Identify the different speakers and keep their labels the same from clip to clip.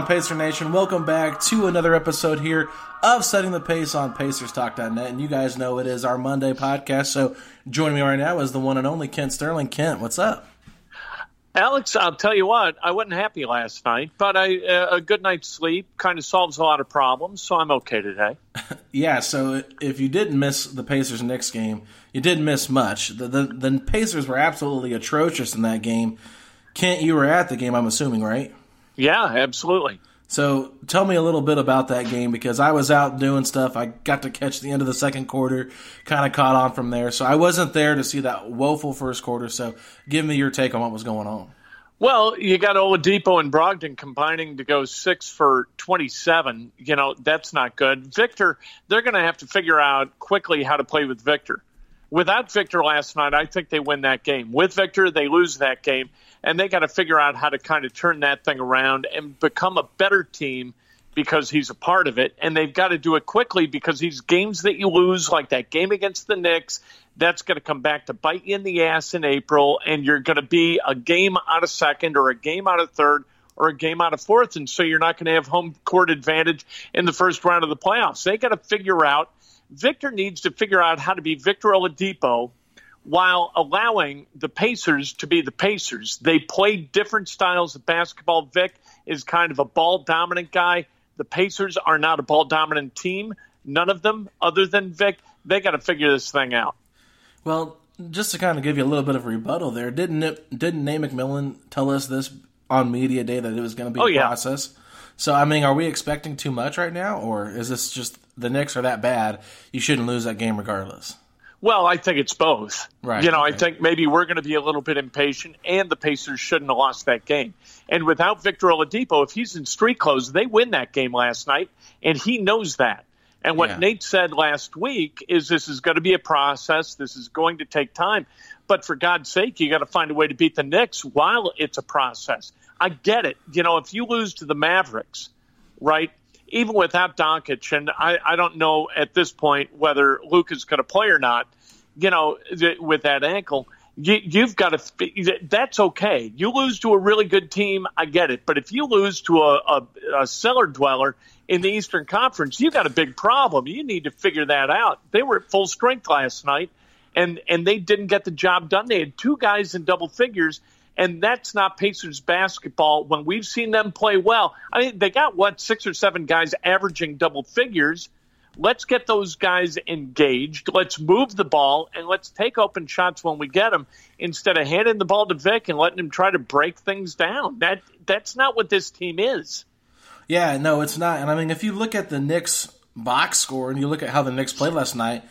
Speaker 1: on, Pacer Nation? Welcome back to another episode here of Setting the Pace on PacersTalk.net. And you guys know it is our Monday podcast. So joining me right now is the one and only Kent Sterling. Kent, what's up?
Speaker 2: Alex, I'll tell you what, I wasn't happy last night, but I, uh, a good night's sleep kind of solves a lot of problems, so I'm okay today.
Speaker 1: Yeah, so if you didn't miss the Pacers Knicks game, you didn't miss much. The, the, the Pacers were absolutely atrocious in that game. Kent, you were at the game, I'm assuming, right?
Speaker 2: Yeah, absolutely.
Speaker 1: So tell me a little bit about that game because I was out doing stuff. I got to catch the end of the second quarter, kind of caught on from there. So I wasn't there to see that woeful first quarter. So give me your take on what was going on.
Speaker 2: Well, you got Oladipo and Brogdon combining to go six for 27. You know, that's not good. Victor, they're going to have to figure out quickly how to play with Victor. Without Victor last night, I think they win that game. With Victor, they lose that game. And they got to figure out how to kind of turn that thing around and become a better team because he's a part of it. And they've got to do it quickly because these games that you lose, like that game against the Knicks, that's going to come back to bite you in the ass in April. And you're going to be a game out of second or a game out of third or a game out of fourth. And so you're not going to have home court advantage in the first round of the playoffs. They got to figure out, Victor needs to figure out how to be Victor Oladipo while allowing the Pacers to be the Pacers. They play different styles of basketball. Vic is kind of a ball dominant guy. The Pacers are not a ball dominant team. None of them, other than Vic, they got to figure this thing out.
Speaker 1: Well, just to kind of give you a little bit of a rebuttal there, didn't it, didn't Nate McMillan tell us this on media day that it was going to be
Speaker 2: Oh,
Speaker 1: a
Speaker 2: yeah.
Speaker 1: process? So I mean, are we expecting too much right now, or is this just the Knicks are that bad? You shouldn't lose that game regardless.
Speaker 2: Well, I think it's both.
Speaker 1: Right,
Speaker 2: You know, I think maybe we're going to be a little bit impatient, and the Pacers shouldn't have lost that game. And without Victor Oladipo, if he's in street clothes, they win that game last night, and he knows that. And what
Speaker 1: Yeah.
Speaker 2: Nate said last week is this is going to be a process. This is going to take time. But for God's sake, you got to find a way to beat the Knicks while it's a process. I get it. You know, if you lose to the Mavericks, right? Even without Doncic, and I, I don't know at this point whether Luka is going to play or not. You know, th- with that ankle, you, you've got to. That's okay. You lose to a really good team, I get it. But if you lose to a, a, a cellar dweller in the Eastern Conference, you got a big problem. You need to figure that out. They were at full strength last night, and and they didn't get the job done. They had two guys in double figures, and that's not Pacers basketball. When we've seen them play well, I mean, they got what six or seven guys averaging double figures. Let's get those guys engaged. Let's move the ball and let's take open shots when we get them instead of handing the ball to Vic and letting him try to break things down. That that's not what this team is.
Speaker 1: Yeah, no, it's not. And I mean, if you look at the Knicks box score and you look at how the Knicks played last night,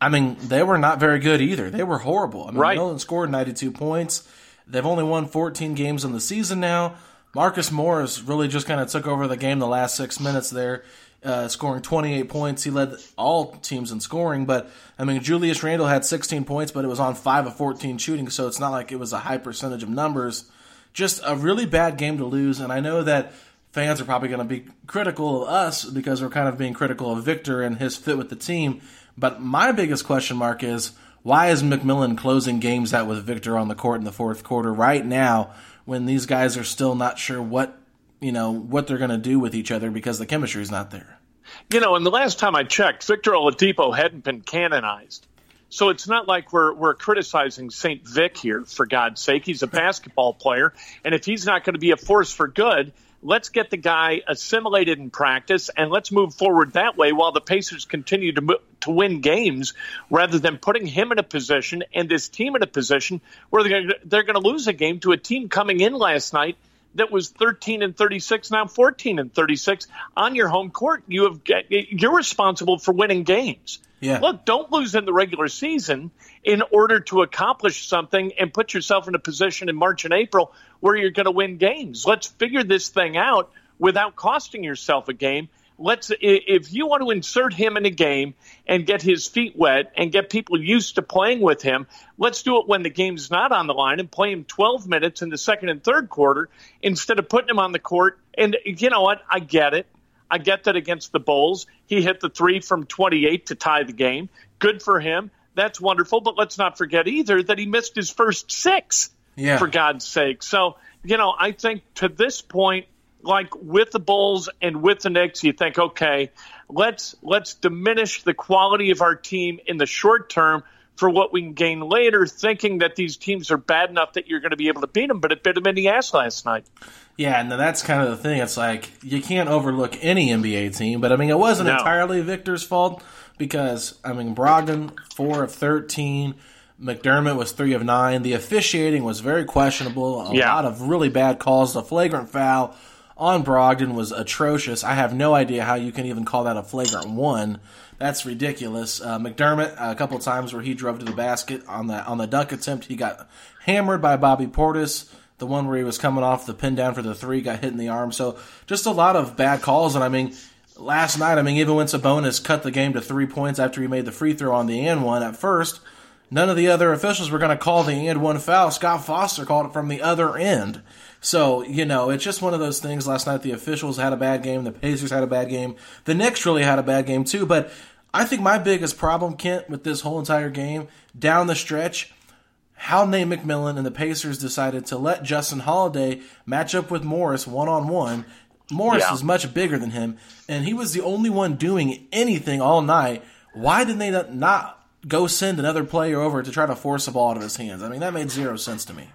Speaker 1: I mean, they were not very good either. They were horrible. I mean,
Speaker 2: right.
Speaker 1: Nolan scored 92 points. They've only won 14 games in the season now. Marcus Morris really just kind of took over the game the last six minutes there, uh, scoring 28 points. He led all teams in scoring, but I mean, Julius Randle had 16 points, but it was on 5 of 14 shooting, so it's not like it was a high percentage of numbers. Just a really bad game to lose, and I know that fans are probably going to be critical of us because we're kind of being critical of Victor and his fit with the team. But my biggest question mark is why is McMillan closing games out with Victor on the court in the fourth quarter right now when these guys are still not sure what you know what they're going to do with each other because the chemistry is not there.
Speaker 2: You know, and the last time I checked, Victor Oladipo hadn't been canonized. So it's not like we're we're criticizing St. Vic here, for God's sake. He's a basketball player, and if he's not going to be a force for good, let's get the guy assimilated in practice and let's move forward that way while the Pacers continue to to win games rather than putting him in a position and this team in a position where they're going to lose a game to a team coming in last night that was 13 and 36 now 14 and 36 on your home court you have you're responsible for winning games
Speaker 1: yeah.
Speaker 2: Look, don't lose in the regular season in order to accomplish something and put yourself in a position in March and April where you're going to win games. Let's figure this thing out without costing yourself a game. Let's if you want to insert him in a game and get his feet wet and get people used to playing with him, let's do it when the game's not on the line and play him 12 minutes in the second and third quarter instead of putting him on the court. And you know what? I get it. I get that against the Bulls. He hit the three from 28 to tie the game. Good for him. That's wonderful. But let's not forget either that he missed his first six,
Speaker 1: yeah.
Speaker 2: for God's sake. So, you know, I think to this point, like with the Bulls and with the Knicks, you think, okay, let's let's diminish the quality of our team in the short term for what we can gain later, thinking that these teams are bad enough that you're going to be able to beat them. But it bit them in the ass last night.
Speaker 1: Yeah, and that's kind of the thing. It's like you can't overlook any NBA team, but I mean, it wasn't
Speaker 2: No.
Speaker 1: entirely Victor's fault because I mean, Brogdon four of thirteen, McDermott was three of nine. The officiating was very questionable. A
Speaker 2: Yeah.
Speaker 1: lot of really bad calls. The flagrant foul on Brogdon was atrocious. I have no idea how you can even call that a flagrant one. That's ridiculous. Uh, McDermott, a couple times where he drove to the basket on the on the dunk attempt, he got hammered by Bobby Portis. The one where he was coming off the pin down for the three got hit in the arm. So just a lot of bad calls. And I mean, last night, I mean, even when Sabonis cut the game to three points after he made the free throw on the and one, at first, none of the other officials were going to call the and one foul. Scott Foster called it from the other end. So, you know, it's just one of those things. Last night, the officials had a bad game. The Pacers had a bad game. The Knicks really had a bad game, too. But I think my biggest problem, Kent, with this whole entire game, down the stretch, how Nate McMillan and the Pacers decided to let Justin Holiday match up with Morris one on one. Morris
Speaker 2: Yeah.
Speaker 1: is much bigger than him, and he was the only one doing anything all night. Why didn't they not- not go send another player over to try to force the ball out of his hands? I mean, that made zero sense to me.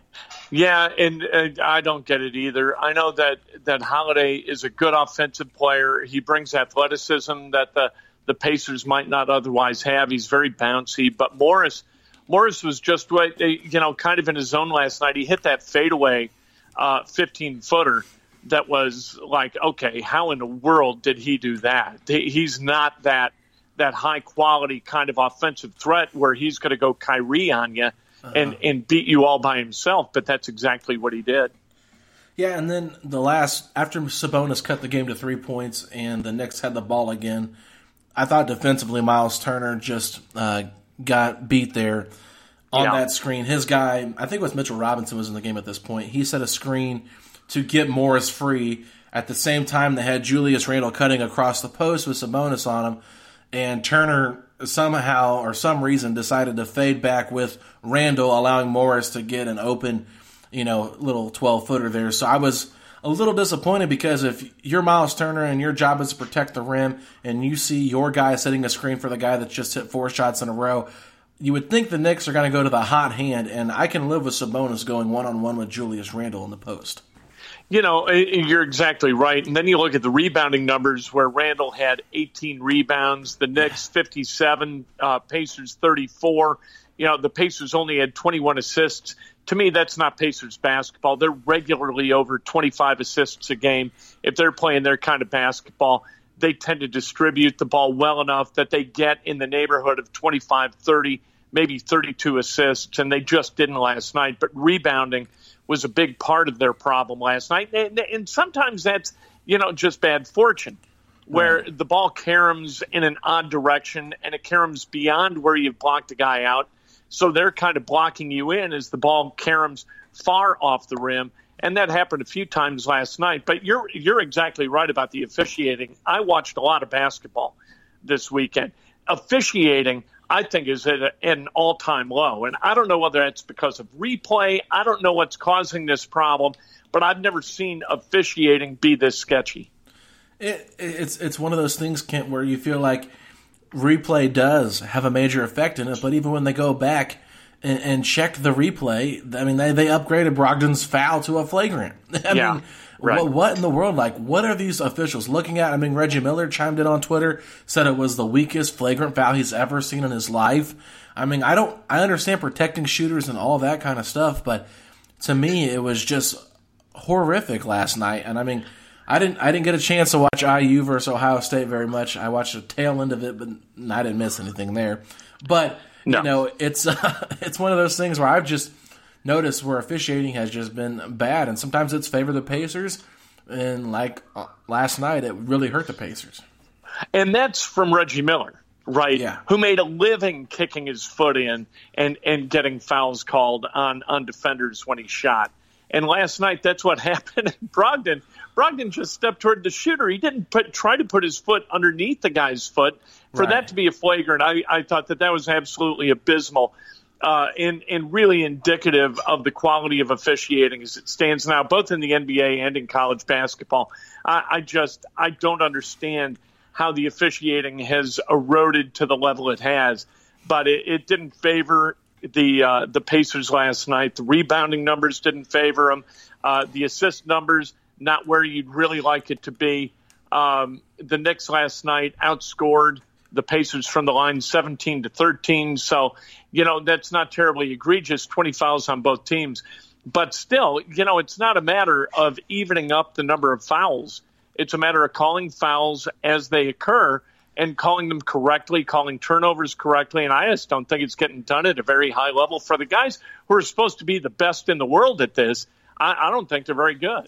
Speaker 2: Yeah, and uh, I don't get it either. I know that that Holiday is a good offensive player. He brings athleticism that the the Pacers might not otherwise have. He's very bouncy, but Morris Morris was just what uh, you know, kind of in his zone last night. He hit that fadeaway uh, 15 footer that was like, okay, how in the world did he do that? He's not that that high quality kind of offensive threat where he's going to go Kyrie on you and and beat you all by himself. But that's exactly what he did.
Speaker 1: Yeah, and then the last after Sabonis cut the game to three points and the Knicks had the ball again, I thought defensively Myles Turner just uh, got beat there on
Speaker 2: Yeah.
Speaker 1: that screen. His guy, I think it was Mitchell Robinson, was in the game at this point. He set a screen to get Morris free. At the same time, they had Julius Randle cutting across the post with Sabonis on him, and Turner somehow or some reason decided to fade back with Randle, allowing Morris to get an open, you know, little twelve footer there. So I was a little disappointed because if you're Myles Turner and your job is to protect the rim and you see your guy setting a screen for the guy that just hit four shots in a row, you would think the Knicks are going to go to the hot hand, and I can live with Sabonis going one on one with Julius Randle in the post.
Speaker 2: You know, you're exactly right. And then you look at the rebounding numbers where Randle had 18 rebounds, the Knicks 57, uh, Pacers 34. You know, the Pacers only had 21 assists. To me, that's not Pacers basketball. They're regularly over 25 assists a game. If they're playing their kind of basketball, they tend to distribute the ball well enough that they get in the neighborhood of 25, 30, maybe 32 assists, and they just didn't last night. But rebounding – was a big part of their problem last night. And, and sometimes that's, you know, just bad fortune where right. the ball caroms in an odd direction and it caroms beyond where you've blocked a guy out. So they're kind of blocking you in as the ball caroms far off the rim. And that happened a few times last night. But you're you're exactly right about the officiating. I watched a lot of basketball this weekend. Officiating I think is at an all time low. And I don't know whether that's because of replay. I don't know what's causing this problem, but I've never seen officiating be this sketchy.
Speaker 1: It, it's it's one of those things, Kent, where you feel like replay does have a major effect in it, but even when they go back and, and check the replay, I mean, they, they upgraded Brogdon's foul to a flagrant. I
Speaker 2: yeah.
Speaker 1: mean, Right. What, what, in the world? Like, what are these officials looking at? I mean, Reggie Miller chimed in on Twitter, said it was the weakest flagrant foul he's ever seen in his life. I mean, I don't, I understand protecting shooters and all that kind of stuff, but to me, it was just horrific last night. And I mean, I didn't, I didn't get a chance to watch IU versus Ohio State very much. I watched the tail end of it, but I didn't miss anything there. But no. you know, it's, uh, it's one of those things where I've just notice where officiating has just been bad, and sometimes it's favor the Pacers, and like uh, last night, it really hurt the Pacers.
Speaker 2: And that's from Reggie Miller, right?
Speaker 1: Yeah.
Speaker 2: Who made a living kicking his foot in and and getting fouls called on on defenders when he shot. And last night, that's what happened. Brogdon, Brogdon just stepped toward the shooter. He didn't put try to put his foot underneath the guy's foot. For right. that to be a flagrant, I, I thought that that was absolutely abysmal uh, and, and really indicative of the quality of officiating as it stands now, both in the NBA and in college basketball. I, I just I don't understand how the officiating has eroded to the level it has, but it, it didn't favor the uh, the Pacers last night. The rebounding numbers didn't favor them. Uh, the assist numbers not where you'd really like it to be. Um, the Knicks last night outscored the Pacers from the line 17 to 13. So, you know, that's not terribly egregious, 20 fouls on both teams. But still, you know, it's not a matter of evening up the number of fouls. It's a matter of calling fouls as they occur and calling them correctly, calling turnovers correctly. And I just don't think it's getting done at a very high level for the guys who are supposed to be the best in the world at this. I, I don't think they're very good.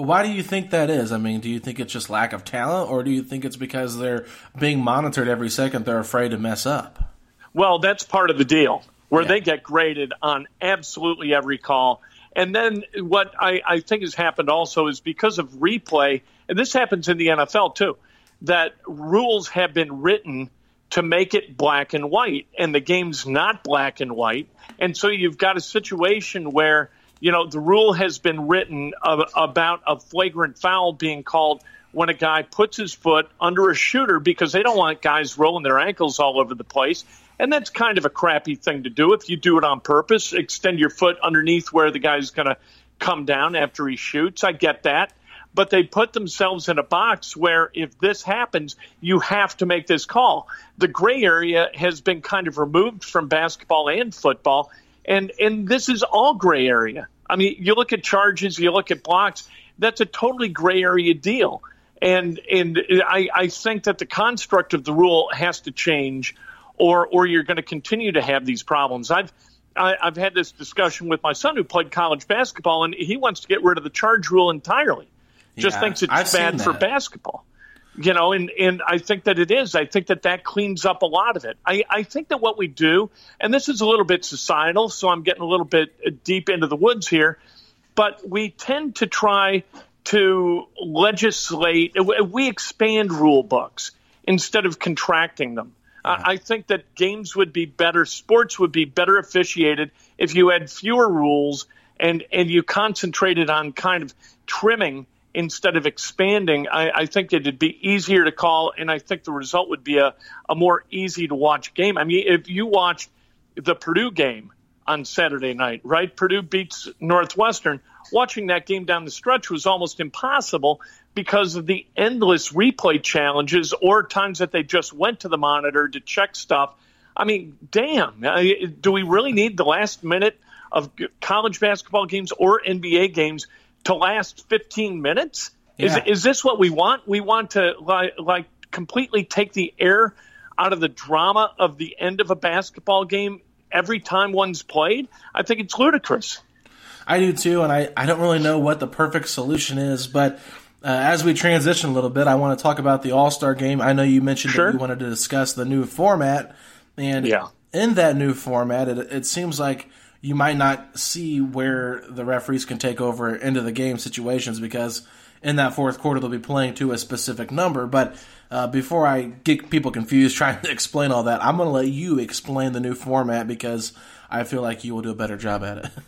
Speaker 1: Well, why do you think that is? I mean, do you think it's just lack of talent, or do you think it's because they're being monitored every second? They're afraid to mess up.
Speaker 2: Well, that's part of the deal, where yeah. they get graded on absolutely every call. And then what I, I think has happened also is because of replay, and this happens in the NFL too, that rules have been written to make it black and white, and the game's not black and white. And so you've got a situation where you know, the rule has been written of, about a flagrant foul being called when a guy puts his foot under a shooter because they don't want guys rolling their ankles all over the place. And that's kind of a crappy thing to do if you do it on purpose. Extend your foot underneath where the guy's going to come down after he shoots. I get that. But they put themselves in a box where if this happens, you have to make this call. The gray area has been kind of removed from basketball and football and and this is all gray area. I mean, you look at charges, you look at blocks. That's a totally gray area deal. And and I, I think that the construct of the rule has to change, or or you're going to continue to have these problems. I've I, I've had this discussion with my son who played college basketball, and he wants to get rid of the charge rule entirely. Just
Speaker 1: yeah,
Speaker 2: thinks it's
Speaker 1: I've
Speaker 2: bad for basketball you know, and, and I think that it is. I think that that cleans up a lot of it. I, I think that what we do, and this is a little bit societal, so I'm getting a little bit uh, deep into the woods here, but we tend to try to legislate, uh, we expand rule books instead of contracting them. Yeah. Mm-hmm. I think that games would be better, sports would be better officiated if you had fewer rules and and you concentrated on kind of trimming instead of expanding, I, I think it'd be easier to call, and I think the result would be a, a more easy to watch game. I mean, if you watched the Purdue game on Saturday night, right? Purdue beats Northwestern. Watching that game down the stretch was almost impossible because of the endless replay challenges or times that they just went to the monitor to check stuff. I mean, damn, do we really need the last minute of college basketball games or NBA games to last 15 minutes? Yeah. Is, is this what we want? We want to like, like completely take the air out of the drama of the end of a basketball game every time one's played? I think it's ludicrous.
Speaker 1: I do too, and I, I don't really know what the perfect solution is, but uh, as we transition a little bit, I want to talk about the All Star game. I know you mentioned sure. that you wanted to discuss the new format, and yeah. in that new format, it, it seems like you might not see where the referees can take over into the game situations because in that fourth quarter they'll be playing to a specific number. But uh, before I get people confused trying to explain all that, I'm going to let you explain the new format because I feel like you will do a better job at it.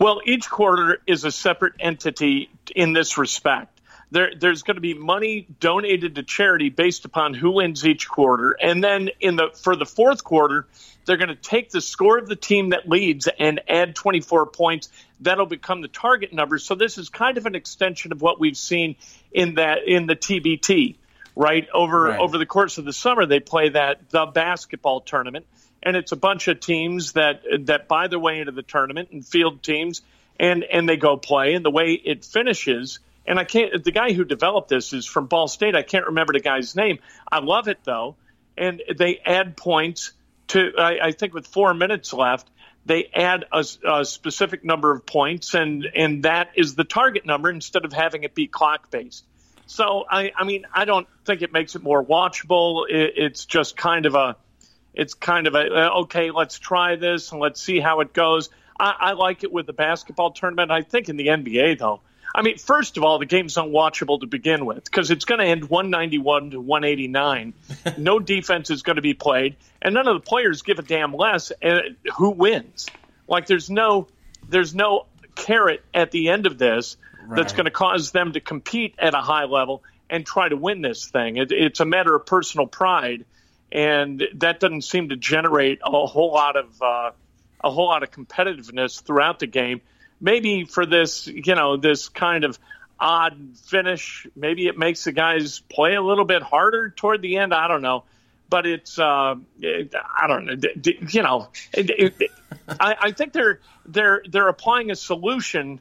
Speaker 2: Well, each quarter is a separate entity in this respect. There, there's going to be money donated to charity based upon who wins each quarter, and then in the for the fourth quarter, they're going to take the score of the team that leads and add 24 points. That'll become the target number. So this is kind of an extension of what we've seen in that in the TBT right? Over right. over the course of the summer, they play that the basketball tournament, and it's a bunch of teams that that buy their way into the tournament and field teams, and and they go play. And the way it finishes, and I can't. The guy who developed this is from Ball State. I can't remember the guy's name. I love it though, and they add points to. I, I think with four minutes left. They add a, a specific number of points, and, and that is the target number instead of having it be clock based. So I, I mean, I don't think it makes it more watchable. It, it's just kind of a, it's kind of a uh, okay. Let's try this and let's see how it goes. I, I like it with the basketball tournament. I think in the NBA though, I mean, first of all, the game's unwatchable to begin with because it's going to end 191 to 189. no defense is going to be played, and none of the players give a damn less uh, who wins. Like, there's no, there's no carrot at the end of this right. that's going to cause them to compete at a high level and try to win this thing. It, it's a matter of personal pride, and that doesn't seem to generate a whole lot of uh, a whole lot of competitiveness throughout the game. Maybe for this, you know, this kind of odd finish, maybe it makes the guys play a little bit harder toward the end. I don't know. But it's uh, I don't know, you know, it, I, I think they're they're they're applying a solution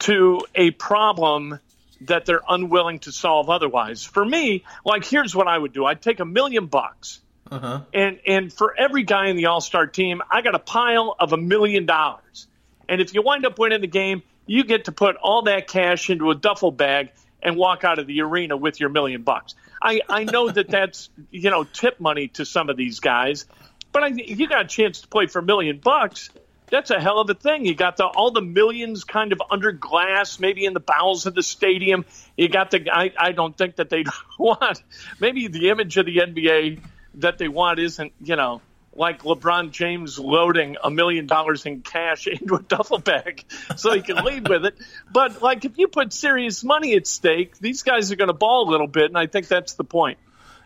Speaker 2: to a problem that they're unwilling to solve otherwise. For me, like here's what I would do: I'd take a million bucks, uh-huh. and and for every guy in the All Star team, I got a pile of a million dollars. And if you wind up winning the game, you get to put all that cash into a duffel bag and walk out of the arena with your million bucks. I I know that that's you know tip money to some of these guys, but I, if you got a chance to play for a million bucks that's a hell of a thing. You got the all the millions kind of under glass, maybe in the bowels of the stadium. You got the I, I don't think that they want maybe the image of the NBA that they want isn't, you know, like LeBron James loading a million dollars in cash into a duffel bag so he can leave with it. But like if you put serious money at stake, these guys are going to ball a little bit, and I think that's the point.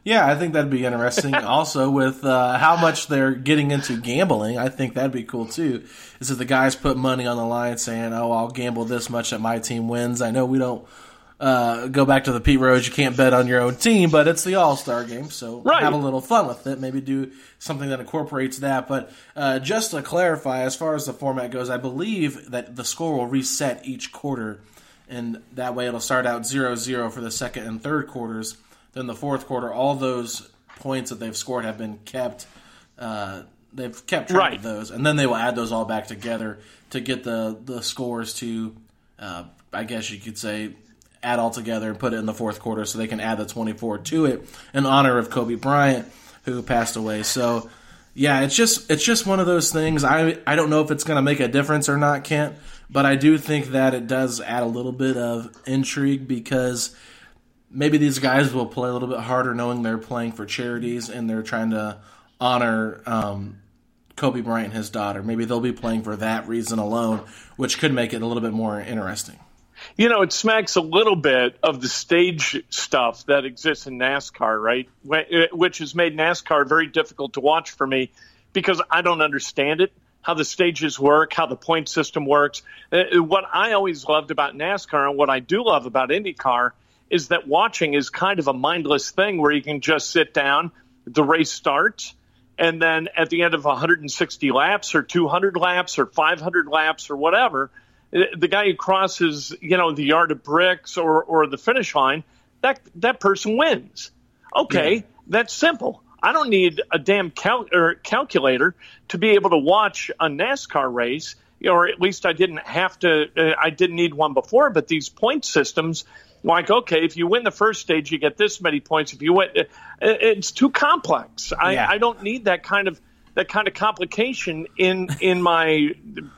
Speaker 1: Yeah, I think that'd be interesting. also, with uh, how much they're getting into gambling, I think that'd be cool too. Is if the guys put money on the line, saying, "Oh, I'll gamble this much that my team wins." I know we don't uh, go back to the Pete Rose. You can't bet on your own team, but it's the All Star game, so right. have a little fun with it. Maybe do something that incorporates that. But uh, just to clarify, as far as the format goes, I believe that the score will reset each quarter, and that way it'll start out 0-0 for the second and third quarters then the fourth quarter, all those points that they've scored have been kept. Uh, they've kept track right. of those, and then they will add those all back together to get the the scores to, uh, I guess you could say, add all together and put it in the fourth quarter, so they can add the 24 to it in honor of Kobe Bryant, who passed away. So, yeah, it's just it's just one of those things. I I don't know if it's going to make a difference or not, Kent, but I do think that it does add a little bit of intrigue because maybe these guys will play a little bit harder knowing they're playing for charities and they're trying to honor um, Kobe Bryant and his daughter. Maybe they'll be playing for that reason alone, which could make it a little bit more interesting.
Speaker 2: You know, it smacks a little bit of the stage stuff that exists in NASCAR, right? Which has made NASCAR very difficult to watch for me because I don't understand it, how the stages work, how the point system works. Uh, what I always loved about NASCAR and what I do love about IndyCar is that watching is kind of a mindless thing where you can just sit down, the race starts, and then at the end of 160 laps or 200 laps or 500 laps or whatever, the guy who crosses, you know, the yard of bricks or, or the finish line, that that person wins. Okay, yeah. that's simple. I don't need a damn cal- or calculator to be able to watch a NASCAR race, or at least I didn't have to. Uh, I didn't need one before. But these point systems, like okay, if you win the first stage, you get this many points. If you win, uh, it's too complex. I, yeah. I don't need that kind of that kind of complication in in my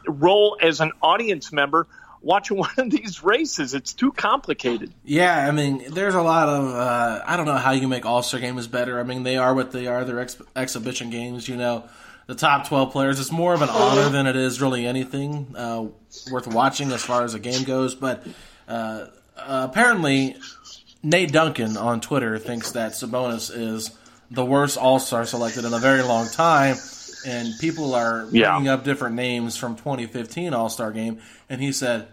Speaker 2: role as an audience member watching one of these races. It's too complicated.
Speaker 1: Yeah, I mean, there's a lot of uh, I don't know how you make All Star games better. I mean, they are what they are. They're ex- exhibition games. You know, the top 12 players. It's more of an honor than it is really anything uh, worth watching as far as a game goes. But uh, apparently, Nate Duncan on Twitter thinks that Sabonis is the worst All Star selected in a very long time, and people are yeah. bringing up different names from 2015 All Star game, and he said,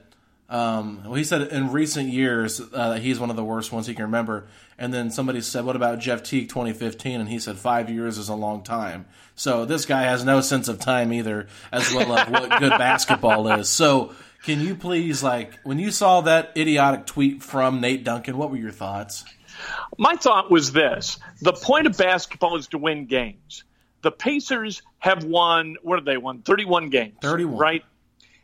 Speaker 1: um, well, he said in recent years uh, he's one of the worst ones he can remember. And then somebody said, "What about Jeff Teague 2015?" And he said, five years is a long time." So this guy has no sense of time either, as well as what good basketball is. So can you please, like, when you saw that idiotic tweet from Nate Duncan, what were your thoughts?
Speaker 2: My thought was this the point of basketball is to win games. The Pacers have won, what have they won? 31 games.
Speaker 1: 31.
Speaker 2: Right?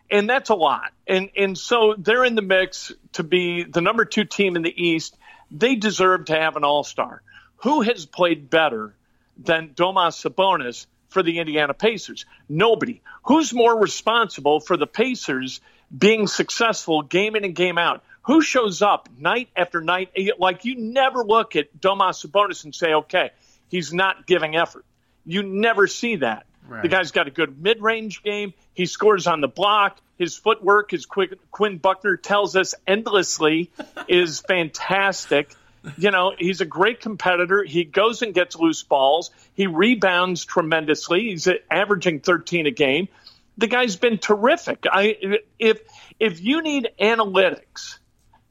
Speaker 2: And that's a lot. And, and so they're in the mix to be the number two team in the East. They deserve to have an all star. Who has played better than Domas Sabonis for the Indiana Pacers? Nobody. Who's more responsible for the Pacers being successful game in and game out? Who shows up night after night? Like you never look at Domas Sabonis and say, okay, he's not giving effort. You never see that. Right. The guy's got a good mid-range game. He scores on the block. His footwork, as Quinn Buckner tells us endlessly, is fantastic. You know, he's a great competitor. He goes and gets loose balls. He rebounds tremendously. He's averaging 13 a game. The guy's been terrific. I if if you need analytics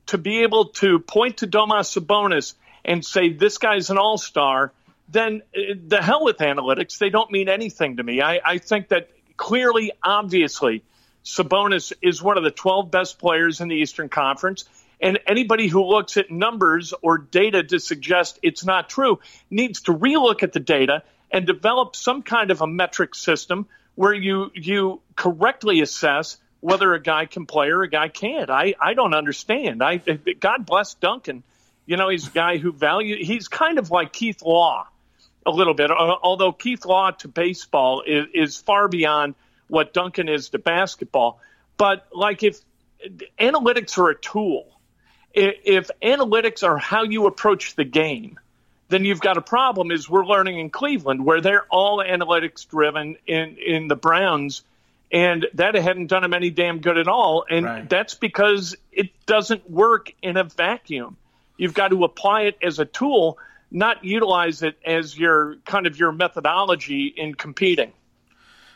Speaker 2: to be able to point to Domas Sabonis and say this guy's an all star, then uh, the hell with analytics. They don't mean anything to me. I, I think that clearly, obviously, Sabonis is one of the 12 best players in the Eastern Conference. And anybody who looks at numbers or data to suggest it's not true needs to relook at the data and develop some kind of a metric system where you you correctly assess whether a guy can play or a guy can't. I, I don't understand. I God bless Duncan. You know, he's a guy who value. He's kind of like Keith Law, a little bit. Although Keith Law to baseball is, is far beyond what Duncan is to basketball. But like if analytics are a tool, if analytics are how you approach the game, then you've got a problem. Is we're learning in Cleveland where they're all analytics driven in in the Browns and that hadn't done him any damn good at all. And right. that's because it doesn't work in a vacuum. You've got to apply it as a tool, not utilize it as your kind of your methodology in competing.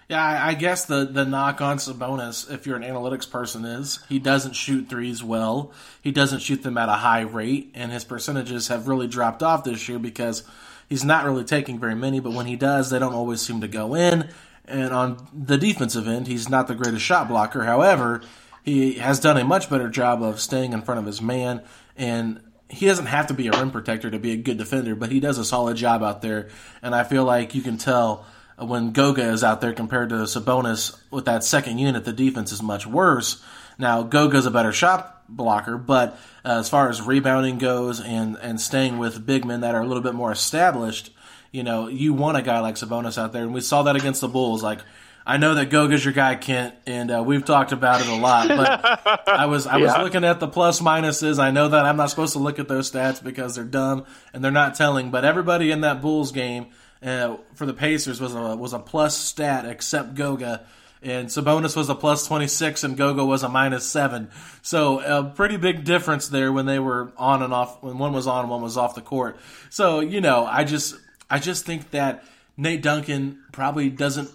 Speaker 1: Yeah, I guess the the knock on Sabonis, if you're an analytics person, is he doesn't shoot threes well. He doesn't shoot them at a high rate, and his percentages have really dropped off this year because he's not really taking very many. But when he does, they don't always seem to go in. And on the defensive end, he's not the greatest shot blocker. However, he has done a much better job of staying in front of his man. And he doesn't have to be a rim protector to be a good defender, but he does a solid job out there. And I feel like you can tell when Goga is out there compared to Sabonis with that second unit, the defense is much worse. Now, Goga's a better shot blocker, but uh, as far as rebounding goes and, and staying with big men that are a little bit more established, you know, you want a guy like Sabonis out there, and we saw that against the Bulls. Like, I know that Goga's your guy, Kent, and uh, we've talked about it a lot. But I was I was yeah. looking at the plus minuses. I know that I'm not supposed to look at those stats because they're dumb and they're not telling. But everybody in that Bulls game uh, for the Pacers was a was a plus stat, except Goga. And Sabonis was a plus 26 and Goga was a minus 7. So a pretty big difference there when they were on and off, when one was on and one was off the court. So, you know, I just, I just think that Nate Duncan probably doesn't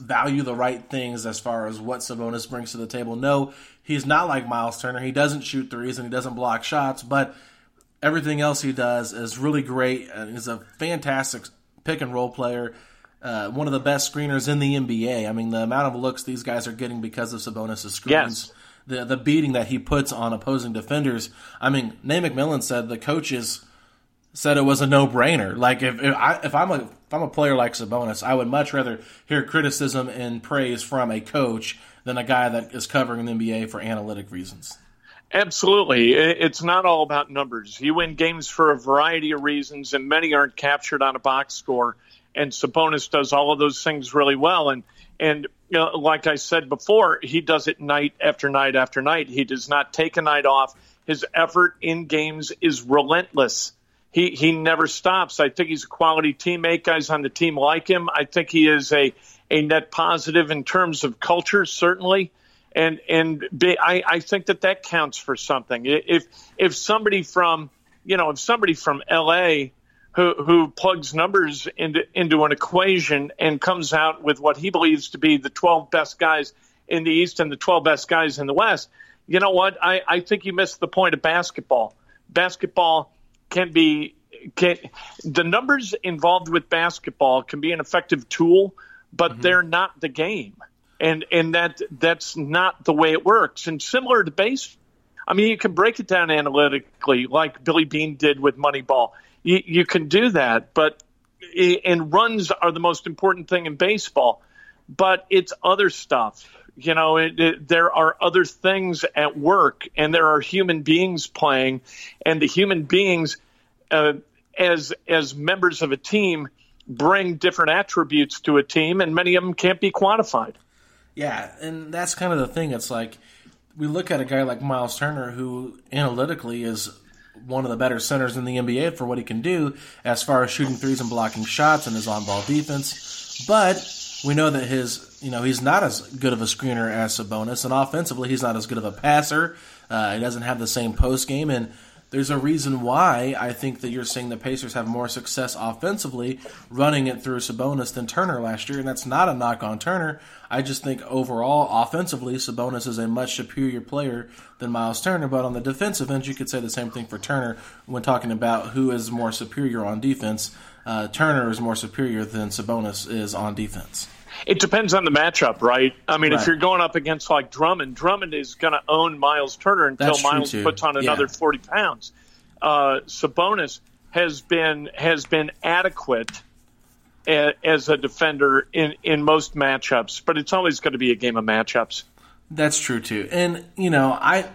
Speaker 1: value the right things as far as what Sabonis brings to the table. No, he's not like Myles Turner. He doesn't shoot threes and he doesn't block shots, but everything else he does is really great and he's a fantastic pick and roll player. Uh, one of the best screeners in the NBA. I mean, the amount of looks these guys are getting because of Sabonis' screens,
Speaker 2: Yes.
Speaker 1: the the beating that he puts on opposing defenders. I mean, Nate McMillan said the coaches said it was a no brainer. Like if if, I, if I'm a if I'm a player like Sabonis, I would much rather hear criticism and praise from a coach than a guy that is covering the NBA for analytic reasons.
Speaker 2: Absolutely. It's not all about numbers. You win games for a variety of reasons, and many aren't captured on a box score. And Sabonis does all of those things really well. And and you know, like I said before, he does it night after night after night. He does not take a night off. His effort in games is relentless. He he never stops. I think he's a quality teammate. Guys on the team like him. I think he is a a net positive in terms of culture, certainly and and be, I, I think that that counts for something. If if somebody from you know if somebody from L.A. who who plugs numbers into into an equation and comes out with what he believes to be the 12 best guys in the East and the 12 best guys in the West, you know what? I I think you missed the point of basketball. Basketball can be can the numbers involved with basketball can be an effective tool, but mm-hmm. they're not the game and and that that's not the way it works. And similar to base, I mean, you can break it down analytically, like Billy Beane did with Moneyball. You, you can do that, but and runs are the most important thing in baseball. But it's other stuff. You know, it, it, there are other things at work, and there are human beings playing, and the human beings, uh, as as members of a team, bring different attributes to a team, and many of them can't be quantified.
Speaker 1: Yeah, and that's kind of the thing. It's like we look at a guy like Myles Turner, who analytically is one of the better centers in the NBA for what he can do as far as shooting threes and blocking shots and his on-ball defense. But we know that his, you know, he's not as good of a screener as Sabonis, and offensively, he's not as good of a passer. Uh, he doesn't have the same post game, and there's a reason why I think that you're seeing the Pacers have more success offensively running it through Sabonis than Turner last year, and that's not a knock on Turner. I just think overall, offensively, Sabonis is a much superior player than Myles Turner. But on the defensive end, you could say the same thing for Turner when talking about who is more superior on defense. Uh, Turner is more superior than Sabonis is on defense.
Speaker 2: It depends on the matchup, right? I mean,
Speaker 1: Right.
Speaker 2: if you're going up against like Drummond, Drummond is going to own Myles Turner until
Speaker 1: That's Myles
Speaker 2: puts on another
Speaker 1: Yeah.
Speaker 2: 40 pounds. Uh, Sabonis has been has been adequate a, as a defender in in most matchups, but it's always going to be a game of matchups.
Speaker 1: That's true too. And you know, I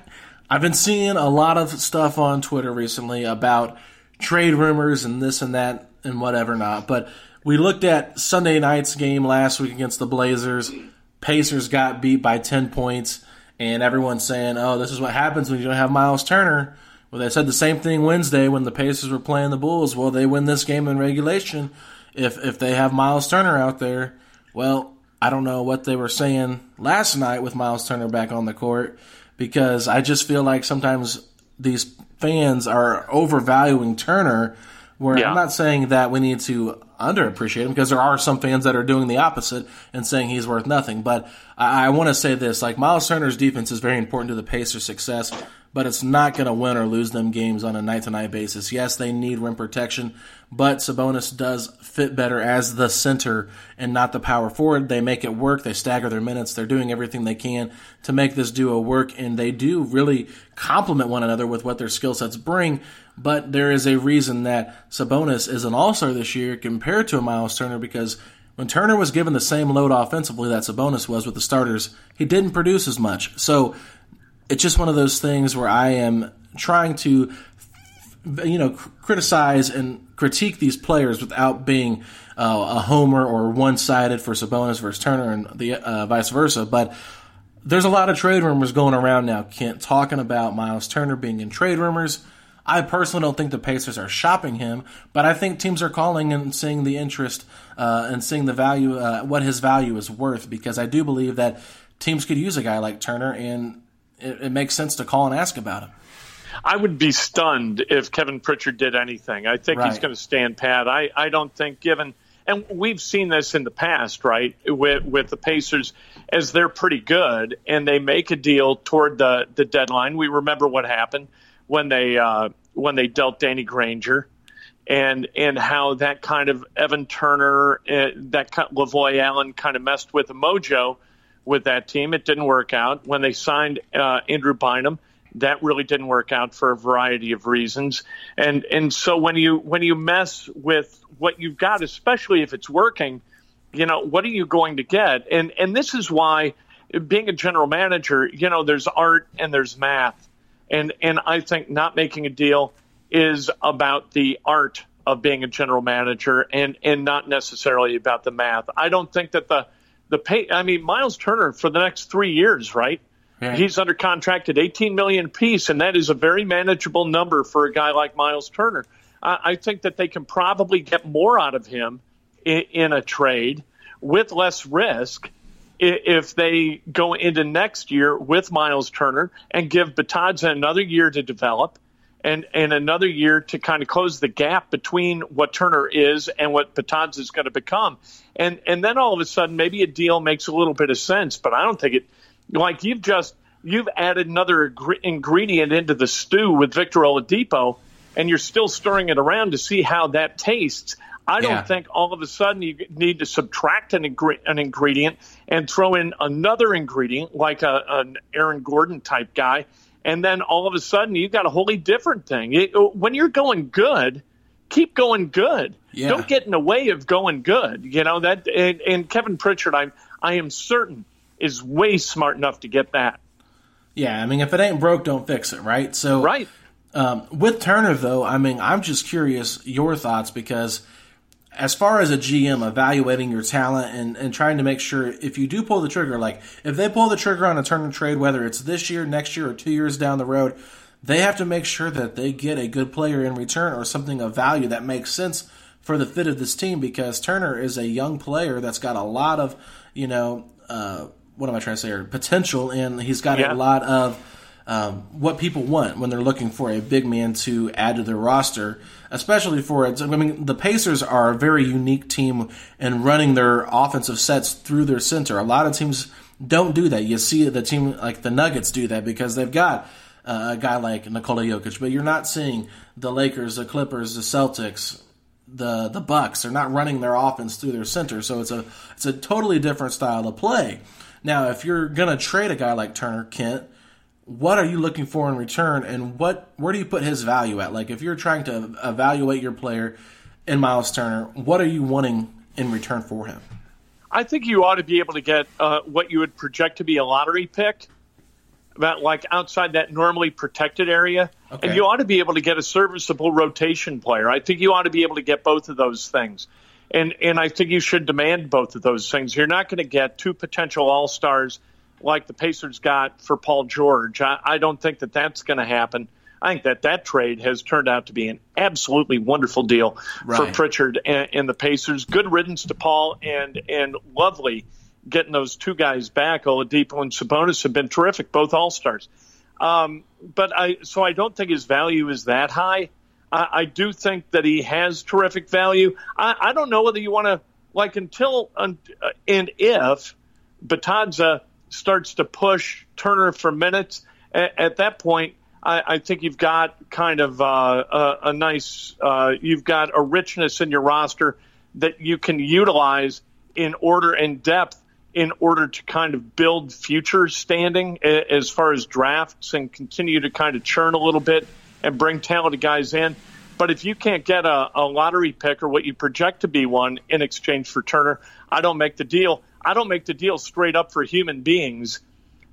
Speaker 1: I've been seeing a lot of stuff on Twitter recently about trade rumors and this and that and whatever not. But we looked at Sunday night's game last week against the Blazers. Pacers got beat by 10 points and everyone's saying, "Oh, this is what happens when you don't have Myles Turner." Well, they said the same thing Wednesday when the Pacers were playing the Bulls. Well, they win this game in regulation if if they have Myles Turner out there. Well, I don't know what they were saying last night with Myles Turner back on the court because I just feel like sometimes these fans are overvaluing Turner. Where
Speaker 2: Yeah.
Speaker 1: I'm not saying that we need to underappreciate him because there are some fans that are doing the opposite and saying he's worth nothing. But I, I want to say this: like Myles Turner's defense is very important to the Pacers' success, but it's not going to win or lose them games on a night-to-night basis. Yes, they need rim protection, but Sabonis does fit better as the center and not the power forward. They make it work. They stagger their minutes. They're doing everything they can to make this duo work, and they do really complement one another with what their skill sets bring. But there is a reason that Sabonis is an all-star this year compared to a Myles Turner because when Turner was given the same load offensively that Sabonis was with the starters, he didn't produce as much. So it's just one of those things where I am trying to, you know, criticize and critique these players without being uh, a homer or one-sided for Sabonis versus Turner and the uh, vice versa. But there's a lot of trade rumors going around now. Kent talking about Myles Turner being in trade rumors. I personally don't think the Pacers are shopping him, but I think teams are calling and seeing the interest uh, and seeing the value, uh, what his value is worth, because I do believe that teams could use a guy like Turner, and it, it makes sense to call and ask about him.
Speaker 2: I would be stunned if Kevin Pritchard did anything. I think
Speaker 1: Right.
Speaker 2: he's going to stand pat. I, I don't think, given, and we've seen this in the past, right, with, with the Pacers, as they're pretty good and they make a deal toward the, the deadline. We remember what happened when they uh, when they dealt Danny Granger. And and how that kind of Evan Turner, uh, that kind Lavoy Allen kind of messed with the mojo with that team. It didn't work out when they signed uh, Andrew Bynum. That really didn't work out for a variety of reasons. And and so when you when you mess with what you've got, especially if it's working, you know what are you going to get? And and this is why being a general manager, you know, there's art and there's math, and and I think not making a deal is about the art of being a general manager and and not necessarily about the math. I don't think that the the pay. I mean, Myles Turner for the next three years, right?
Speaker 1: Yeah.
Speaker 2: He's under contract at 18 million piece and that is a very manageable number for a guy like Myles Turner. I, I think that they can probably get more out of him in, in a trade with less risk if they go into next year with Myles Turner and give Bitadze another year to develop and, and another year to kind of close the gap between what Turner is and what Bitadze is going to become. And, and then all of a sudden, maybe a deal makes a little bit of sense, but I don't think it, like you've just, you've added another ingredient into the stew with Victor Oladipo and you're still stirring it around to see how that tastes. I don't
Speaker 1: Yeah.
Speaker 2: think all of a sudden you need to subtract an, ingre- an ingredient and throw in another ingredient like a, an Aaron Gordon type guy, and then all of a sudden you've got a wholly different thing. It- when you're going good, keep going good.
Speaker 1: Yeah.
Speaker 2: Don't get in the way of going good. You know that. And, and Kevin Pritchard, I I am certain is way smart enough to get that
Speaker 1: Yeah, I mean, if it ain't broke, don't fix it, right? So,
Speaker 2: right.
Speaker 1: Um, with Turner, though, I mean, I'm just curious your thoughts because as far as a GM evaluating your talent and, and trying to make sure if you do pull the trigger, like if they pull the trigger on a Turner trade, whether it's this year, next year, or two years down the road, they have to make sure that they get a good player in return or something of value that makes sense for the fit of this team because Turner is a young player that's got a lot of, you know, uh, what am I trying to say? here? Potential, and he's got
Speaker 2: Yeah.
Speaker 1: a lot of um, what people want when they're looking for a big man to add to their roster, especially for it. I mean, the Pacers are a very unique team in running their offensive sets through their center. A lot of teams don't do that. You see the team like the Nuggets do that because they've got uh, a guy like Nikola Jokic, but you're not seeing the Lakers, the Clippers, the Celtics, the the Bucks. They're not running their offense through their center, so it's a it's a totally different style of play. Now, if you're gonna trade a guy like Turner Kent, what are you looking for in return, and what where do you put his value at? Like, if you're trying to evaluate your player in Myles Turner, what are you wanting in return for him?
Speaker 2: I think you ought to be able to get uh, what you would project to be a lottery pick, about like outside that normally protected area,
Speaker 1: Okay.
Speaker 2: and you ought to be able to get a serviceable rotation player. I think you ought to be able to get both of those things, and and I think you should demand both of those things. You're not going to get two potential all stars like the Pacers got for Paul George. I, I don't think that that's going to happen. I think that that trade has turned out to be an absolutely wonderful deal for Pritchard and, and the Pacers. Good riddance to Paul and and lovely getting those two guys back. Oladipo and Sabonis have been terrific, both All Stars. Um, but I so I don't think his value is that high. I, I do think that he has terrific value. I, I don't know whether you want to like until un, uh, and if Bitadze starts to push Turner for minutes at, at that point. I, I think you've got kind of uh, a, a nice, uh, you've got a richness in your roster that you can utilize in order and depth in order to kind of build future standing a- as far as drafts and continue to kind of churn a little bit and bring talented guys in. But if you can't get a, a lottery pick or what you project to be one in exchange for Turner, I don't make the deal. I don't make the deal straight up for human beings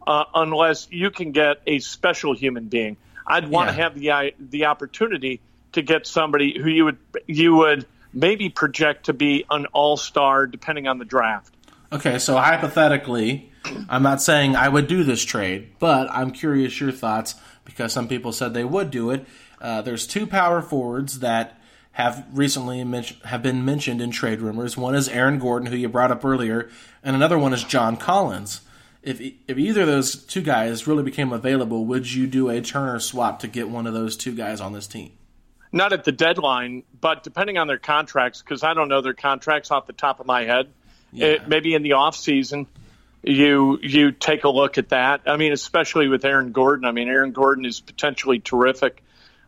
Speaker 2: uh, unless you can get a special human being. I'd want to
Speaker 1: Yeah.
Speaker 2: have the the opportunity to get somebody who you would you would maybe project to be an all star depending on the draft.
Speaker 1: Okay, so hypothetically, I'm not saying I would do this trade, but I'm curious your thoughts because some people said they would do it. Uh, there's two power forwards that have recently mentioned have been mentioned in trade rumors. One is Aaron Gordon, who you brought up earlier, and another one is John Collins. If if either of those two guys really became available, would you do a Turner swap to get one of those two guys on this team?
Speaker 2: Not at the deadline, but depending on their contracts, because I don't know their contracts off the top of my head.
Speaker 1: Yeah.
Speaker 2: It, maybe in the off season, you you take a look at that. I mean, especially with Aaron Gordon. I mean, Aaron Gordon is potentially terrific.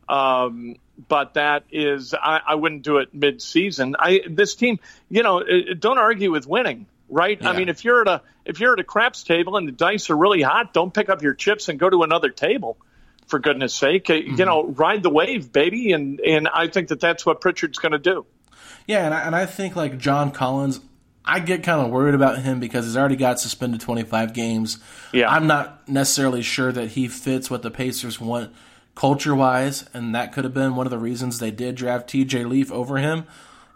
Speaker 2: Um, but that is, I, I wouldn't do it mid-season. I this team, you know, don't argue with winning, right? I mean, if you're at a if you're at a craps table and the dice are really hot, don't pick up your chips and go to another table. For goodness sake, Uh, you know, ride the wave, baby, and and I think that that's what Pritchard's going to do.
Speaker 1: Yeah, and I, and I think like John Collins, I get kind of worried about him because he's already got suspended 25 games.
Speaker 2: Yeah.
Speaker 1: I'm not necessarily sure that he fits what the Pacers want culture wise, and that could have been one of the reasons they did draft TJ Leaf over him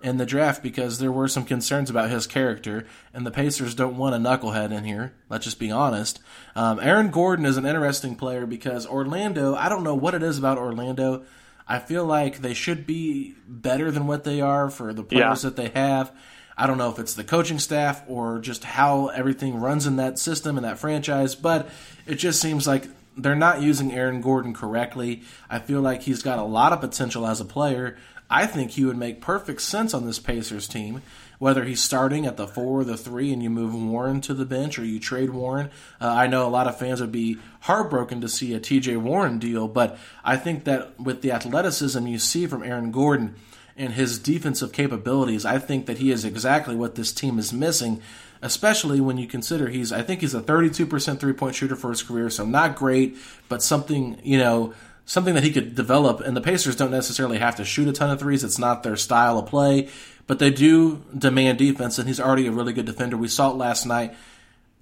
Speaker 1: in the draft because there were some concerns about his character, and the Pacers don't want a knucklehead in here. Let's just be honest. Um, Aaron Gordon is an interesting player because Orlando, I don't know what it is about Orlando. I feel like they should be better than what they are for the players
Speaker 2: Yeah.
Speaker 1: that they have. I don't know if it's the coaching staff or just how everything runs in that system and that franchise, but it just seems like they're not using Aaron Gordon correctly. I feel like he's got a lot of potential as a player. I think he would make perfect sense on this Pacers team, whether he's starting at the four or the three and you move Warren to the bench or you trade Warren. Uh, I know a lot of fans would be heartbroken to see a TJ Warren deal, but I think that with the athleticism you see from Aaron Gordon, and his defensive capabilities, I think that he is exactly what this team is missing, especially when you consider he's I think he's a 32% three-point shooter for his career, so not great, but something, you know, something that he could develop and the Pacers don't necessarily have to shoot a ton of threes, it's not their style of play, but they do demand defense and he's already a really good defender. We saw it last night.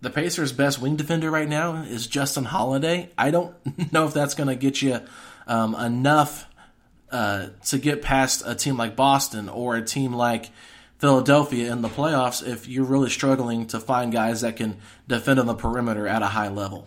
Speaker 1: The Pacers' best wing defender right now is Justin Holiday. I don't know if that's going to get you um, enough uh, to get past a team like Boston or a team like Philadelphia in the playoffs if you're really struggling to find guys that can defend on the perimeter at a high level.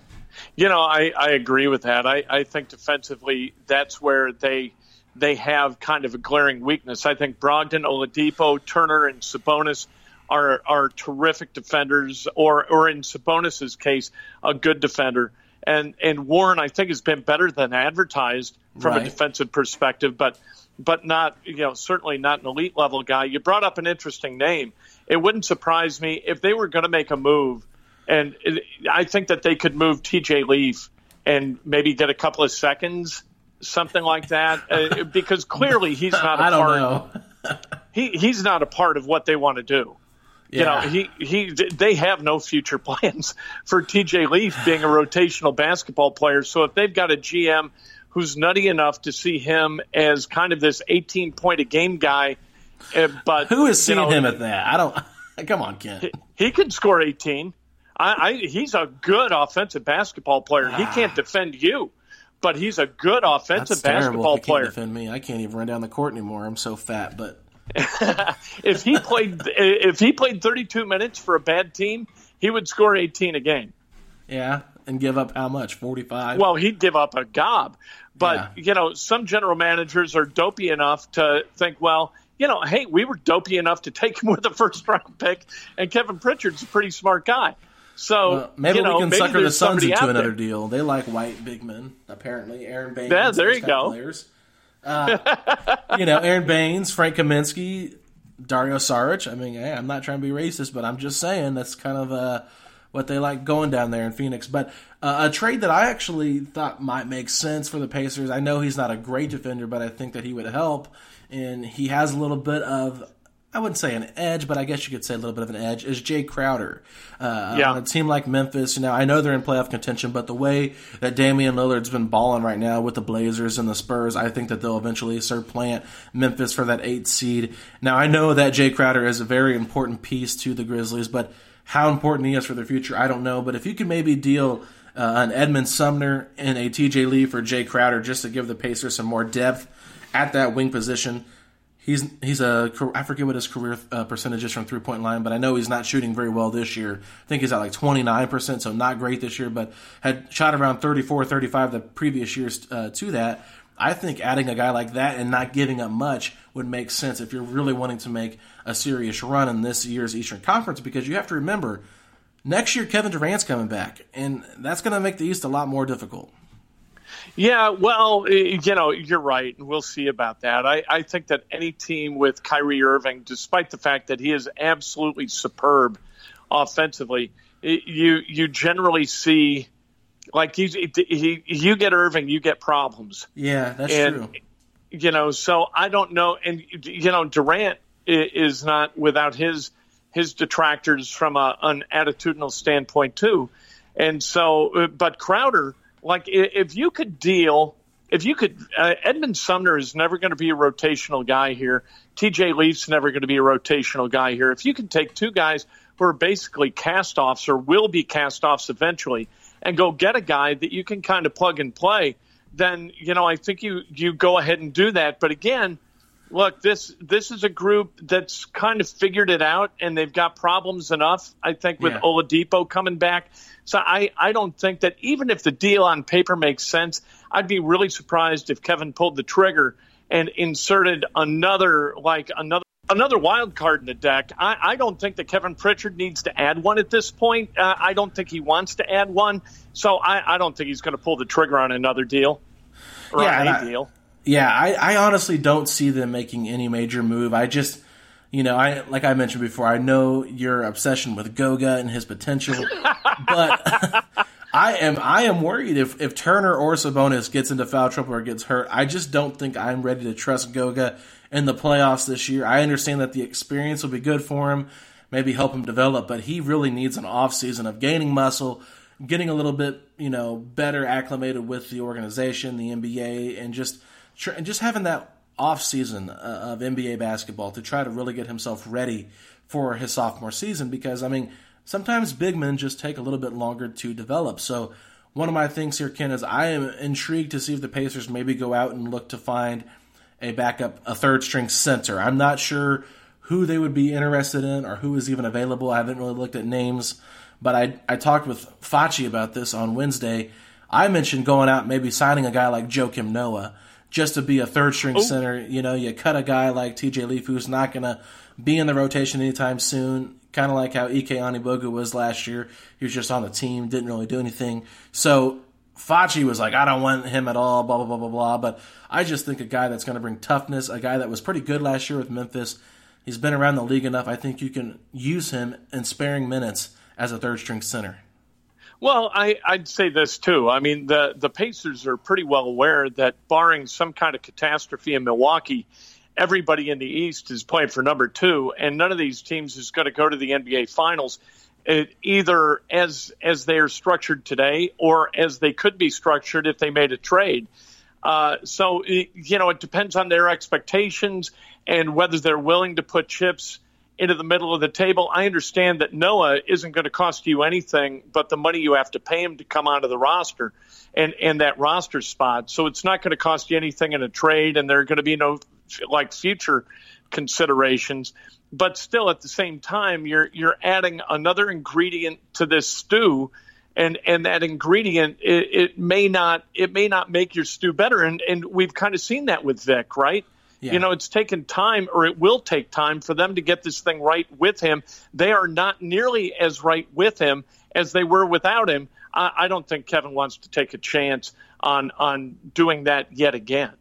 Speaker 2: You know, I, I agree with that. I, I think defensively, that's where they they have kind of a glaring weakness. I think Brogdon, Oladipo, Turner, and Sabonis are are terrific defenders, or or in Sabonis's case, a good defender. And and Warren, I think, has been better than advertised from
Speaker 1: Right.
Speaker 2: a defensive perspective, but but not you know certainly not an elite level guy. You brought up an interesting name. It wouldn't surprise me if they were going to make a move, and it, I think that they could move T.J. Leaf and maybe get a couple of seconds, something like that, uh, because clearly he's not. a
Speaker 1: I don't
Speaker 2: part,
Speaker 1: know.
Speaker 2: He he's not a part of what they want to do. You know, he, he they have no future plans for TJ Leaf being a rotational basketball player. So if they've got a GM who's nutty enough to see him as kind of this 18 point a game guy, uh, but
Speaker 1: Who is seeing
Speaker 2: know,
Speaker 1: him at that? I don't. Come on, Ken.
Speaker 2: he can score 18. I, I he's a good offensive basketball player. He can't defend you, but he's a good offensive
Speaker 1: That's
Speaker 2: basketball
Speaker 1: he
Speaker 2: player.
Speaker 1: can't defend me. I can't even run down the court anymore. I'm so fat. But
Speaker 2: if he played if he played 32 minutes for a bad team, he would score 18 a game.
Speaker 1: yeah, and give up how much? 45.
Speaker 2: Well, he'd give up a gob. But,
Speaker 1: Yeah.
Speaker 2: you know, some general managers are dopey enough to think, well, you know, hey, we were dopey enough to take him with a first round pick, and Kevin Pritchard's a pretty smart guy. So
Speaker 1: Well, maybe
Speaker 2: you know,
Speaker 1: we can
Speaker 2: maybe
Speaker 1: sucker the Suns into another
Speaker 2: there.
Speaker 1: deal. They like white big men, apparently. Aron Baynes.
Speaker 2: Yeah, there you go.
Speaker 1: Players. Uh, you know, Aron Baynes, Frank Kaminsky, Dario Saric. I mean, hey, I'm not trying to be racist, but I'm just saying that's kind of uh, what they like going down there in Phoenix. But uh, a trade that I actually thought might make sense for the Pacers. I know he's not a great defender, but I think that he would help, and he has a little bit of. I wouldn't say an edge, but I guess you could say a little bit of an edge. Is Jay Crowder uh,
Speaker 2: Yeah.
Speaker 1: on a team like Memphis? You know, I know they're in playoff contention, but the way that Damian Lillard's been balling right now with the Blazers and the Spurs, I think that they'll eventually supplant Memphis for that eighth seed. Now, I know that Jay Crowder is a very important piece to the Grizzlies, but how important he is for their future, I don't know. But if you could maybe deal uh, an Edmond Sumner and a TJ Lee for Jay Crowder just to give the Pacers some more depth at that wing position. He's he's a I forget what his career uh, percentage is from three point line, but I know he's not shooting very well this year. I think he's at like 29 percent, so not great this year, but had shot around 34, 35 the previous years uh, to that. I think adding a guy like that and not giving up much would make sense if you're really wanting to make a serious run in this year's Eastern Conference because you have to remember next year Kevin Durant's coming back and that's going to make the East a lot more difficult.
Speaker 2: Yeah, well, you know, you're right, and we'll see about that. I, I think that any team with Kyrie Irving, despite the fact that he is absolutely superb offensively, you you generally see like he, he you get Irving, you get problems.
Speaker 1: Yeah, that's
Speaker 2: and,
Speaker 1: true.
Speaker 2: You know, so I don't know, and you know, Durant is not without his his detractors from a, an attitudinal standpoint too, and so, but Crowder like if you could deal, if you could, uh, Edmond Sumner is never going to be a rotational guy here. TJ Leaf's never going to be a rotational guy here. If you can take two guys who are basically cast offs or will be cast offs eventually and go get a guy that you can kind of plug and play, then, you know, I think you, you go ahead and do that. But again, look, this this is a group that's kind of figured it out, and they've got problems enough. I think with yeah. Oladipo coming back, so I I don't think that even if the deal on paper makes sense, I'd be really surprised if Kevin pulled the trigger and inserted another like another another wild card in the deck. I, I don't think that Kevin Pritchard needs to add one at this point. Uh, I don't think he wants to add one, so I, I don't think he's going to pull the trigger on another deal or yeah, any I, deal.
Speaker 1: Yeah, I, I honestly don't see them making any major move. I just, you know, I like I mentioned before, I know your obsession with Goga and his potential, but I am I am worried if if Turner or Sabonis gets into foul trouble or gets hurt. I just don't think I'm ready to trust Goga in the playoffs this year. I understand that the experience will be good for him, maybe help him develop, but he really needs an off season of gaining muscle getting a little bit, you know, better acclimated with the organization, the NBA, and just and just having that off season uh, of NBA basketball to try to really get himself ready for his sophomore season because I mean sometimes big men just take a little bit longer to develop. So one of my things here, Ken, is I am intrigued to see if the Pacers maybe go out and look to find a backup, a third string center. I'm not sure who they would be interested in or who is even available. I haven't really looked at names, but I I talked with Fachi about this on Wednesday. I mentioned going out maybe signing a guy like Joakim Noah just to be a third string oh. center. You know, you cut a guy like TJ Leaf who's not going to be in the rotation anytime soon. Kind of like how Ike Anigbogu was last year. He was just on the team, didn't really do anything. So Facci was like, I don't want him at all, blah, blah, blah, blah, blah. But I just think a guy that's going to bring toughness, a guy that was pretty good last year with Memphis. He's been around the league enough. I think you can use him in sparing minutes as a third string center.
Speaker 2: Well, I, would say this too. I mean, the the Pacers are pretty well aware that barring some kind of catastrophe in Milwaukee, everybody in the East is playing for number two, and none of these teams is going to go to the NBA Finals. It, either as as they are structured today, or as they could be structured if they made a trade. Uh, so you know, it depends on their expectations and whether they're willing to put chips into the middle of the table. I understand that Noah isn't going to cost you anything but the money you have to pay him to come onto the roster and, and that roster spot. So it's not going to cost you anything in a trade, and there are going to be no like future considerations. But still, at the same time, you're you're adding another ingredient to this stew, and and that ingredient it, it may not it may not make your stew better. And and we've kind of seen that with Vic, right? Yeah. You know, it's taken time, or it will take time for them to get this thing right with him. They are not nearly as right with him as they were without him. I, I don't think Kevin wants to take a chance on on doing that yet again.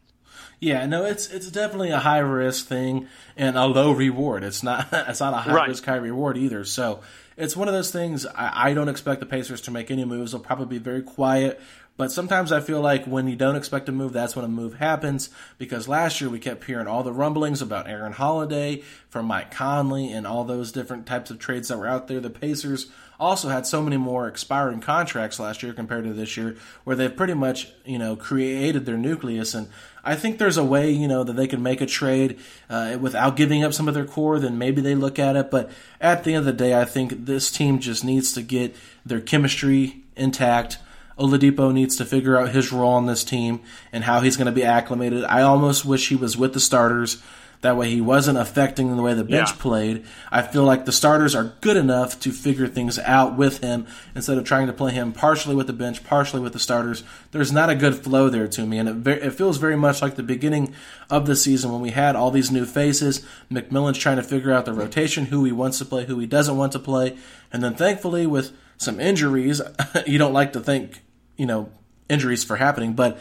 Speaker 1: Yeah, no, it's it's definitely a high risk thing and a low reward. It's not it's not a high right. risk high reward either. So it's one of those things. I, I, don't expect the Pacers to make any moves. They'll probably be very quiet. But sometimes I feel like when you don't expect a move, that's when a move happens. Because last year we kept hearing all the rumblings about Aaron Holiday from Mike Conley and all those different types of trades that were out there. The Pacers also had so many more expiring contracts last year compared to this year, where they've pretty much you know created their nucleus. And I think there's a way you know that they can make a trade uh, without giving up some of their core. Then maybe they look at it. But at the end of the day, I think this team just needs to get their chemistry intact Oladipo needs to figure out his role on this team and how he's going to be acclimated. I almost wish he was with the starters That way, he wasn't affecting the way the bench
Speaker 2: Yeah.
Speaker 1: played. I feel like the starters are good enough to figure things out with him instead of trying to play him partially with the bench, partially with the starters. There's not a good flow there to me, and it, ve- it feels very much like the beginning of the season when we had all these new faces. McMillan's trying to figure out the rotation, who he wants to play, who he doesn't want to play, and then thankfully with some injuries, you don't like to think, you know, injuries for happening, but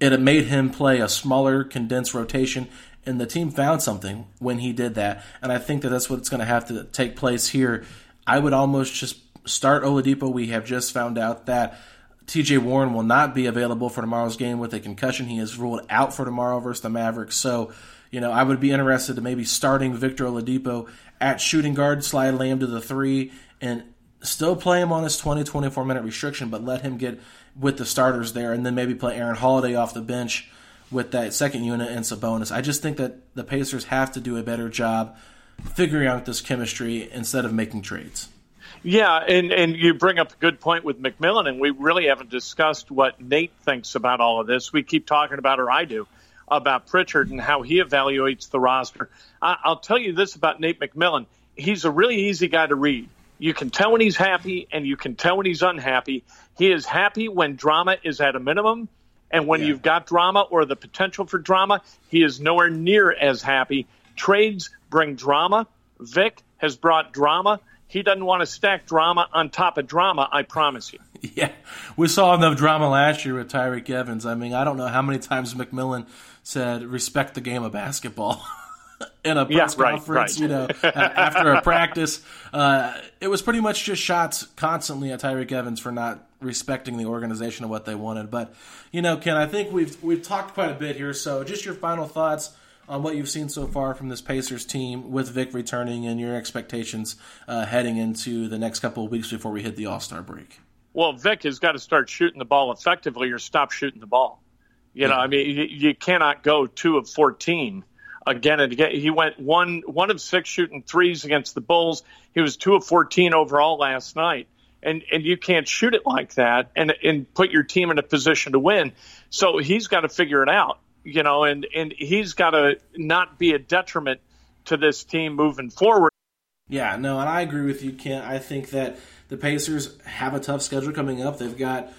Speaker 1: it made him play a smaller, condensed rotation, and the team found something when he did that. And I think that that's what's going to have to take place here. I would almost just start Oladipo. We have just found out that TJ Warren will not be available for tomorrow's game with a concussion. He is ruled out for tomorrow versus the Mavericks. So, you know, I would be interested to maybe starting Victor Oladipo at shooting guard, slide Lamb to the three, and still play him on his 20, 24 minute restriction, but let him get with the starters there, and then maybe play Aaron Holiday off the bench with that second unit and Sabonis. I just think that the Pacers have to do a better job figuring out this chemistry instead of making trades.
Speaker 2: Yeah, and, and you bring up a good point with McMillan, and we really haven't discussed what Nate thinks about all of this. We keep talking about, or I do, about Pritchard and how he evaluates the roster. I, I'll tell you this about Nate McMillan. He's a really easy guy to read. You can tell when he's happy and you can tell when he's unhappy. He is happy when drama is at a minimum. And when you've got drama or the potential for drama, he is nowhere near as happy. Trades bring drama. Vic has brought drama. He doesn't want to stack drama on top of drama, I promise you.
Speaker 1: Yeah, we saw enough drama last year with Tyreke Evans. I mean, I don't know how many times McMillan said, respect the game of basketball. In a press
Speaker 2: Yeah, right,
Speaker 1: conference,
Speaker 2: right.
Speaker 1: you know, after a practice, uh, it was pretty much just shots constantly at Tyreke Evans for not respecting the organization and what they wanted. But you know, Ken, I think we've we've talked quite a bit here. So, just your final thoughts on what you've seen so far from this Pacers team with Vic returning and your expectations uh, heading into the next couple of weeks before we hit the All Star break.
Speaker 2: Well, Vic has got to start shooting the ball effectively or stop shooting the ball. You know, I mean, you, you cannot go two of 14 again and again. He went one one of six shooting threes against the Bulls. He was two of 14 overall last night. And, and you can't shoot it like that and, and put your team in a position to win. So he's got to figure it out, you know, and, and he's got to not be a detriment to this team moving forward.
Speaker 1: Yeah, no, and I agree with you, Kent. I think that the Pacers have a tough schedule coming up. They've got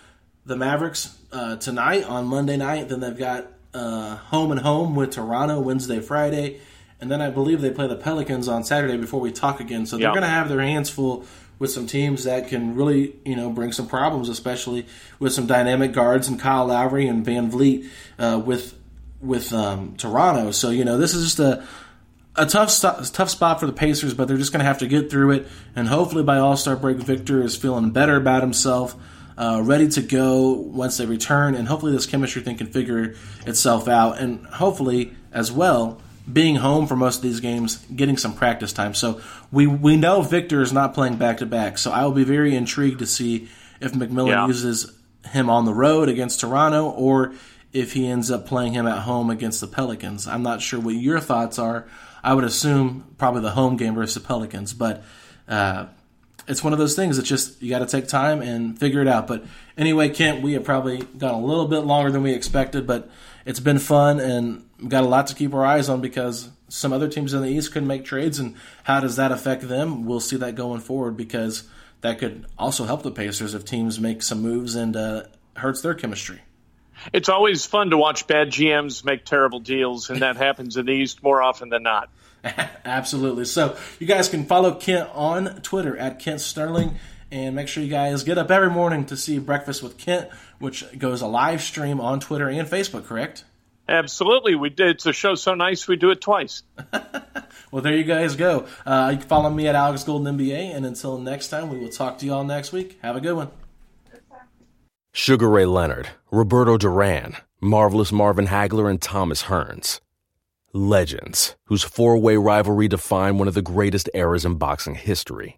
Speaker 1: the Mavericks uh, tonight on Monday night. Then they've got uh, home and home with Toronto Wednesday, Friday, and then I believe they play the Pelicans on Saturday before we talk again. So they're
Speaker 2: Yeah.
Speaker 1: going to have their hands full with some teams that can really, you know, bring some problems, especially with some dynamic guards and Kyle Lowry and VanVleet uh, with with um, Toronto. So you know, this is just a a tough sto- tough spot for the Pacers, but they're just going to have to get through it. And hopefully, by All Star break, Victor is feeling better about himself, uh, ready to go once they return, and hopefully, this chemistry thing can figure itself out. And hopefully, as well, being home for most of these games, getting some practice time. So we we know Victor is not playing back to back. So I will be very intrigued to see if McMillan
Speaker 2: Yeah.
Speaker 1: uses him on the road against Toronto or if he ends up playing him at home against the Pelicans. I'm not sure what your thoughts are. I would assume probably the home game versus the Pelicans, but uh, it's one of those things that just you got to take time and figure it out. But anyway, Kent, we have probably gone a little bit longer than we expected, but it's been fun and we've got a lot to keep our eyes on because some other teams in the East couldn't make trades, and how does that affect them? We'll see that going forward because that could also help the Pacers if teams make some moves and uh, hurts their chemistry.
Speaker 2: It's always fun to watch bad GMs make terrible deals, and that happens in the East more often than not.
Speaker 1: Absolutely. So you guys can follow Kent on Twitter at Kent Sterling. And make sure you guys get up every morning to see Breakfast with Kent, which goes a live stream on Twitter and Facebook, correct?
Speaker 2: Absolutely, we did. It's a show so nice we do it twice.
Speaker 1: Well, there you guys go. Uh, you can follow me at Alex Golden NBA. And until next time, we will talk to you all next week. Have a good one.
Speaker 3: Sugar Ray Leonard, Roberto Duran, Marvelous Marvin Hagler, and Thomas Hearns. Legends, whose four way rivalry defined one of the greatest eras in boxing history.